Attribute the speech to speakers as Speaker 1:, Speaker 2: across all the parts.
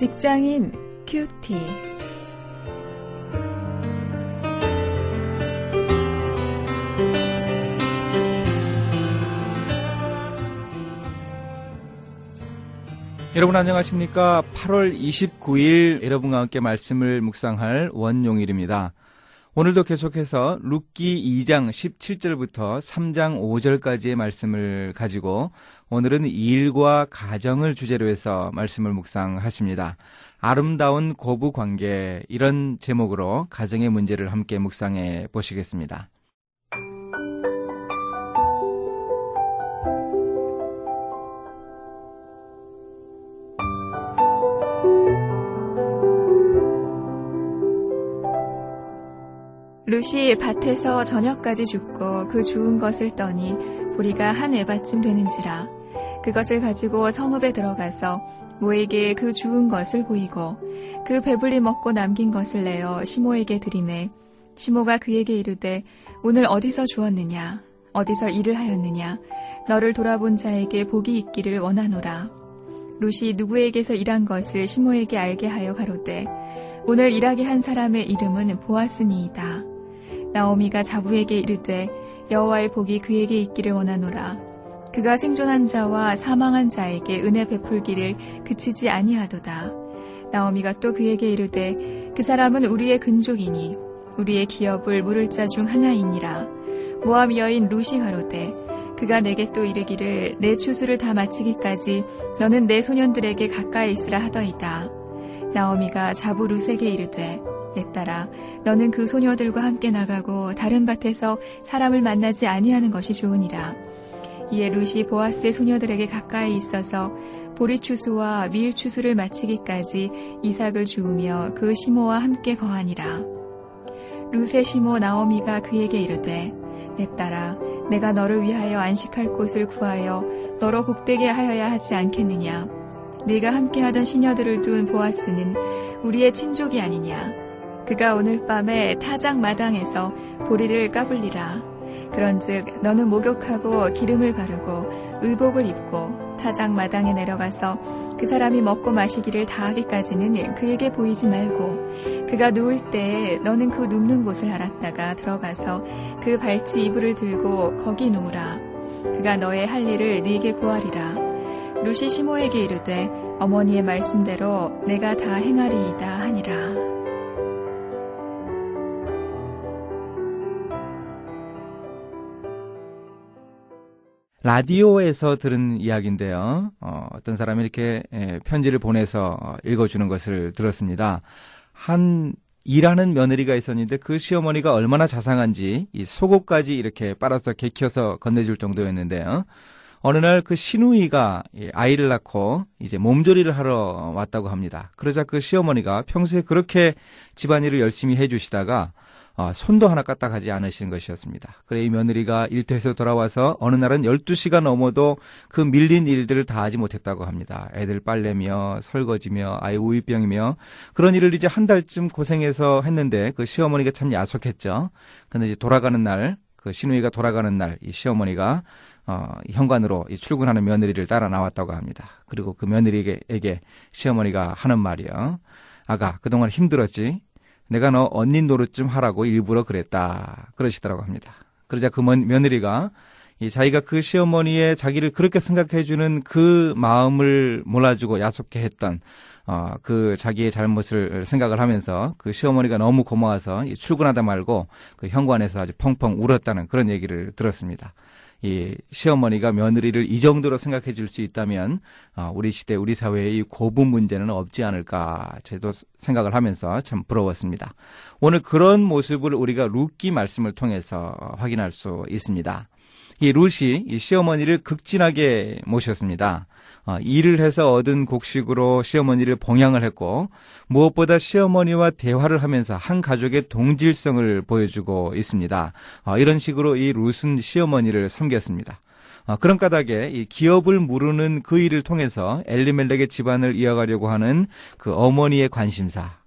Speaker 1: 직장인 큐티.
Speaker 2: 여러분 안녕하십니까? 8월 29일 여러분과 함께 말씀을 묵상할 원용일입니다. 오늘도 계속해서 룻기 2장 17절부터 3장 5절까지의 말씀을 가지고 오늘은 일과 가정을 주제로 해서 말씀을 묵상하십니다. 아름다운 고부 관계 이런 제목으로 가정의 문제를 함께 묵상해 보시겠습니다.
Speaker 1: 룻이 밭에서 저녁까지 죽고 그 주운 것을 떠니 보리가 한 에바쯤 되는지라. 그것을 가지고 성읍에 들어가서 모에게 그 주운 것을 보이고 그 배불리 먹고 남긴 것을 내어 시모에게 드리매 시모가 그에게 이르되 오늘 어디서 주었느냐? 어디서 일을 하였느냐? 너를 돌아본 자에게 복이 있기를 원하노라. 룻이 누구에게서 일한 것을 시모에게 알게 하여 가로되 오늘 일하게 한 사람의 이름은 보았으니이다 나오미가 자부에게 이르되 여호와의 복이 그에게 있기를 원하노라. 그가 생존한 자와 사망한 자에게 은혜 베풀기를 그치지 아니하도다. 나오미가 또 그에게 이르되 그 사람은 우리의 근족이니 우리의 기업을 물을 자 중 하나이니라. 모함 여인 루시 가로되 그가 내게 또 이르기를 내 추수를 다 마치기까지 너는 내 소년들에게 가까이 있으라 하더이다. 나오미가 자부 루세게 이르되 내 딸아 너는 그 소녀들과 함께 나가고 다른 밭에서 사람을 만나지 아니하는 것이 좋으니라. 이에 룻이 보아스의 소녀들에게 가까이 있어서 보리 추수와 밀 추수를 마치기까지 이삭을 주우며 그 시모와 함께 거하니라. 룻의 시모 나오미가 그에게 이르되 내 딸아 내가 너를 위하여 안식할 곳을 구하여 너로 복되게 하여야 하지 않겠느냐. 네가 함께하던 시녀들을 둔 보아스는 우리의 친족이 아니냐. 그가 오늘 밤에 타작 마당에서 보리를 까불리라. 그런즉 너는 목욕하고 기름을 바르고 의복을 입고 타작 마당에 내려가서 그 사람이 먹고 마시기를 다하기까지는 그에게 보이지 말고 그가 누울 때에 너는 그 눕는 곳을 알았다가 들어가서 그 발치 이불을 들고 거기 누우라. 그가 너의 할 일을 네게 구하리라. 루시 시모에게 이르되 어머니의 말씀대로 내가 다 행하리이다 하니라.
Speaker 2: 라디오에서 들은 이야기인데요. 어, 떤 사람이 이렇게 예, 편지를 보내서 어, 읽어주는 것을 들었습니다. 한 일하는 며느리가 있었는데 그 시어머니가 얼마나 자상한지 이 속옷까지 이렇게 빨아서 개켜서 건네줄 정도였는데요. 어느 날 그 시누이가 아이를 낳고 이제 몸조리를 하러 왔다고 합니다. 그러자 그 시어머니가 평소에 그렇게 집안일을 열심히 해주시다가 어, 손도 하나 까딱 하지 않으시는 것이었습니다. 그래 이 며느리가 일터에서 돌아와서 어느 날은 12시가 넘어도 그 밀린 일들을 다 하지 못했다고 합니다. 애들 빨래며 설거지며 아이 우유병이며 그런 일을 이제 한 달쯤 고생해서 했는데 그 시어머니가 참 야속했죠. 근데 이제 돌아가는 날, 그 시누이가 돌아가는 날 이 시어머니가 어, 현관으로 이 출근하는 며느리를 따라 나왔다고 합니다. 그리고 그 며느리에게 시어머니가 하는 말이요. 아가, 그동안 힘들었지? 내가 너 언니 노릇 좀 하라고 일부러 그랬다. 그러시더라고 합니다. 그러자 그 며느리가 이 자기가 그 시어머니의 자기를 그렇게 생각해주는 그 마음을 몰아주고 야속해 했던 어, 그 자기의 잘못을 생각을 하면서 그 시어머니가 너무 고마워서 출근하다 말고 그 현관에서 아주 펑펑 울었다는 그런 얘기를 들었습니다. 이 시어머니가 며느리를 이 정도로 생각해 줄 수 있다면 어, 우리 시대 우리 사회의 이 고분 문제는 없지 않을까 저도 생각을 하면서 참 부러웠습니다. 오늘 그런 모습을 우리가 룻기 말씀을 통해서 확인할 수 있습니다. 이 룻이 이 시어머니를 극진하게 모셨습니다. 어, 일을 해서 얻은 곡식으로 시어머니를 봉양을 했고 무엇보다 시어머니와 대화를 하면서 한 가족의 동질성을 보여주고 있습니다. 어, 이런 식으로 이 룻은 시어머니를 섬겼습니다. 어, 그런 까닭에 이 기업을 무르는 그 일을 통해서 엘리멜렉의 집안을 이어가려고 하는 그 어머니의 관심사.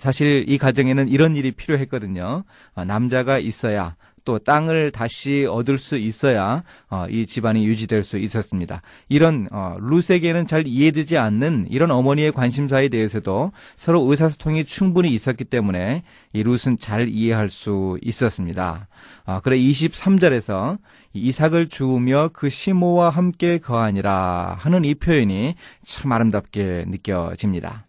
Speaker 2: 사실 이 가정에는 이런 일이 필요했거든요. 남자가 있어야 또 땅을 다시 얻을 수 있어야 어, 이 집안이 유지될 수 있었습니다. 이런 어, 룻에게는 잘 이해되지 않는 이런 어머니의 관심사에 대해서도 서로 의사소통이 충분히 있었기 때문에 이 룻은 잘 이해할 수 있었습니다. 아, 그래 23절에서 이삭을 주우며 그 시모와 함께 거하니라 하는 이 표현이 참 아름답게 느껴집니다.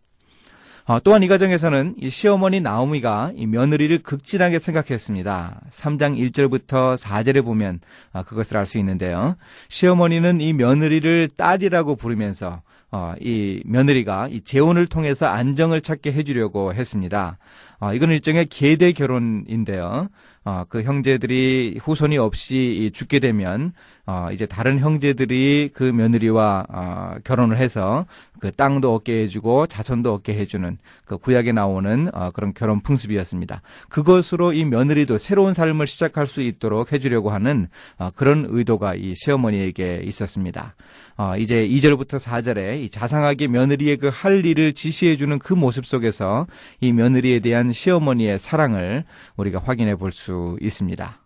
Speaker 2: 어, 또한 이 가정에서는 이 시어머니 나오미가 이 며느리를 극진하게 생각했습니다. 3장 1절부터 4절에 보면 어, 그것을 알 수 있는데요. 시어머니는 이 며느리를 딸이라고 부르면서 어, 이 며느리가 이 재혼을 통해서 안정을 찾게 해주려고 했습니다. 어, 이건 일종의 계대 결혼인데요. 어, 그 형제들이 후손이 없이 죽게 되면 어, 이제 다른 형제들이 그 며느리와 어, 결혼을 해서 그 땅도 얻게 해주고 자손도 얻게 해주는 그 구약에 나오는 어, 그런 결혼 풍습이었습니다. 그것으로 이 며느리도 새로운 삶을 시작할 수 있도록 해주려고 하는 어, 그런 의도가 이 시어머니에게 있었습니다. 어, 이제 2절부터 4절에 이 자상하게 며느리의 그 할 일을 지시해주는 그 모습 속에서 이 며느리에 대한 시어머니의 사랑을 우리가 확인해 볼수 있습니다.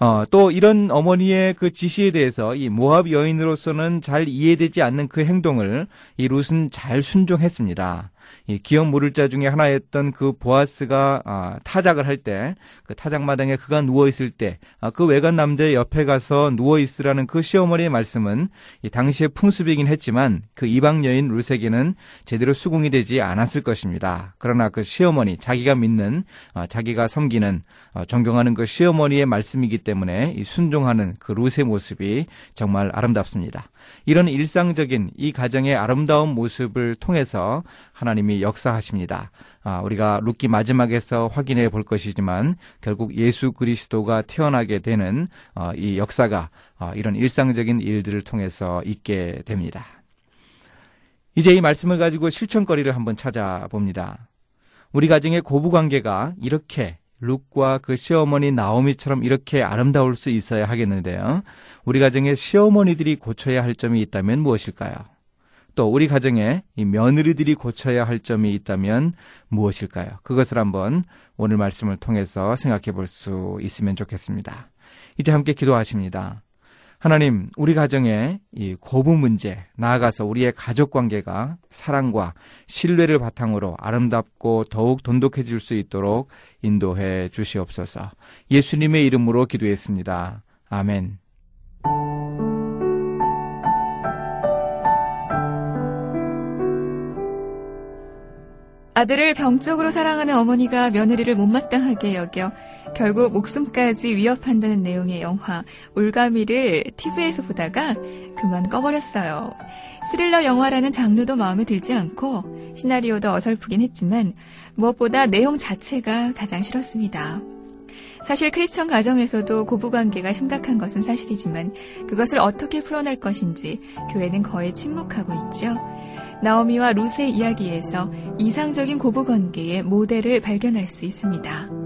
Speaker 2: 어, 또 이런 어머니의 그 지시에 대해서 이 모압 여인으로서는 잘 이해되지 않는 그 행동을 이 룻은 잘 순종했습니다. 이 기업 물을 자 중에 하나였던 그 보아스가 아, 타작을 할 때 그 타작 마당에 그가 누워 있을 때그 아, 외간 남자의 옆에 가서 누워 있으라는 그 시어머니의 말씀은 이 당시의 풍습이긴 했지만 그 이방 여인 룻에게는 제대로 수긍이 되지 않았을 것입니다. 그러나 그 시어머니 자기가 믿는 아, 자기가 섬기는 어, 존경하는 그 시어머니의 말씀이기 때문에 이 순종하는 그 룻의 모습이 정말 아름답습니다. 이런 일상적인 이 가정의 아름다운 모습을 통해서 하나님 이 역사하십니다. 아, 우리가 룻기 마지막에서 확인해 볼 것이지만 결국 예수 그리스도가 태어나게 되는 어, 이 역사가 어, 이런 일상적인 일들을 통해서 있게 됩니다. 이제 이 말씀을 가지고 실천거리를 한번 찾아봅니다. 우리 가정의 고부 관계가 이렇게 룩과 그 시어머니 나오미처럼 이렇게 아름다울 수 있어야 하겠는데요. 우리 가정에 시어머니들이 고쳐야 할 점이 있다면 무엇일까요? 또 우리 가정에 이 며느리들이 고쳐야 할 점이 있다면 무엇일까요? 그것을 한번 오늘 말씀을 통해서 생각해 볼 수 있으면 좋겠습니다. 이제 함께 기도하십니다. 하나님, 우리 가정의 이 고부 문제, 나아가서 우리의 가족 관계가 사랑과 신뢰를 바탕으로 아름답고 더욱 돈독해질 수 있도록 인도해 주시옵소서. 예수님의 이름으로 기도했습니다. 아멘.
Speaker 1: 아들을 병적으로 사랑하는 어머니가 며느리를 못마땅하게 여겨 결국 목숨까지 위협한다는 내용의 영화 올가미를 TV에서 보다가 그만 꺼버렸어요. 스릴러 영화라는 장르도 마음에 들지 않고 시나리오도 어설프긴 했지만 무엇보다 내용 자체가 가장 싫었습니다. 사실 크리스천 가정에서도 고부관계가 심각한 것은 사실이지만 그것을 어떻게 풀어낼 것인지 교회는 거의 침묵하고 있죠. 나오미와 룻의 이야기에서 이상적인 고부관계의 모델을 발견할 수 있습니다.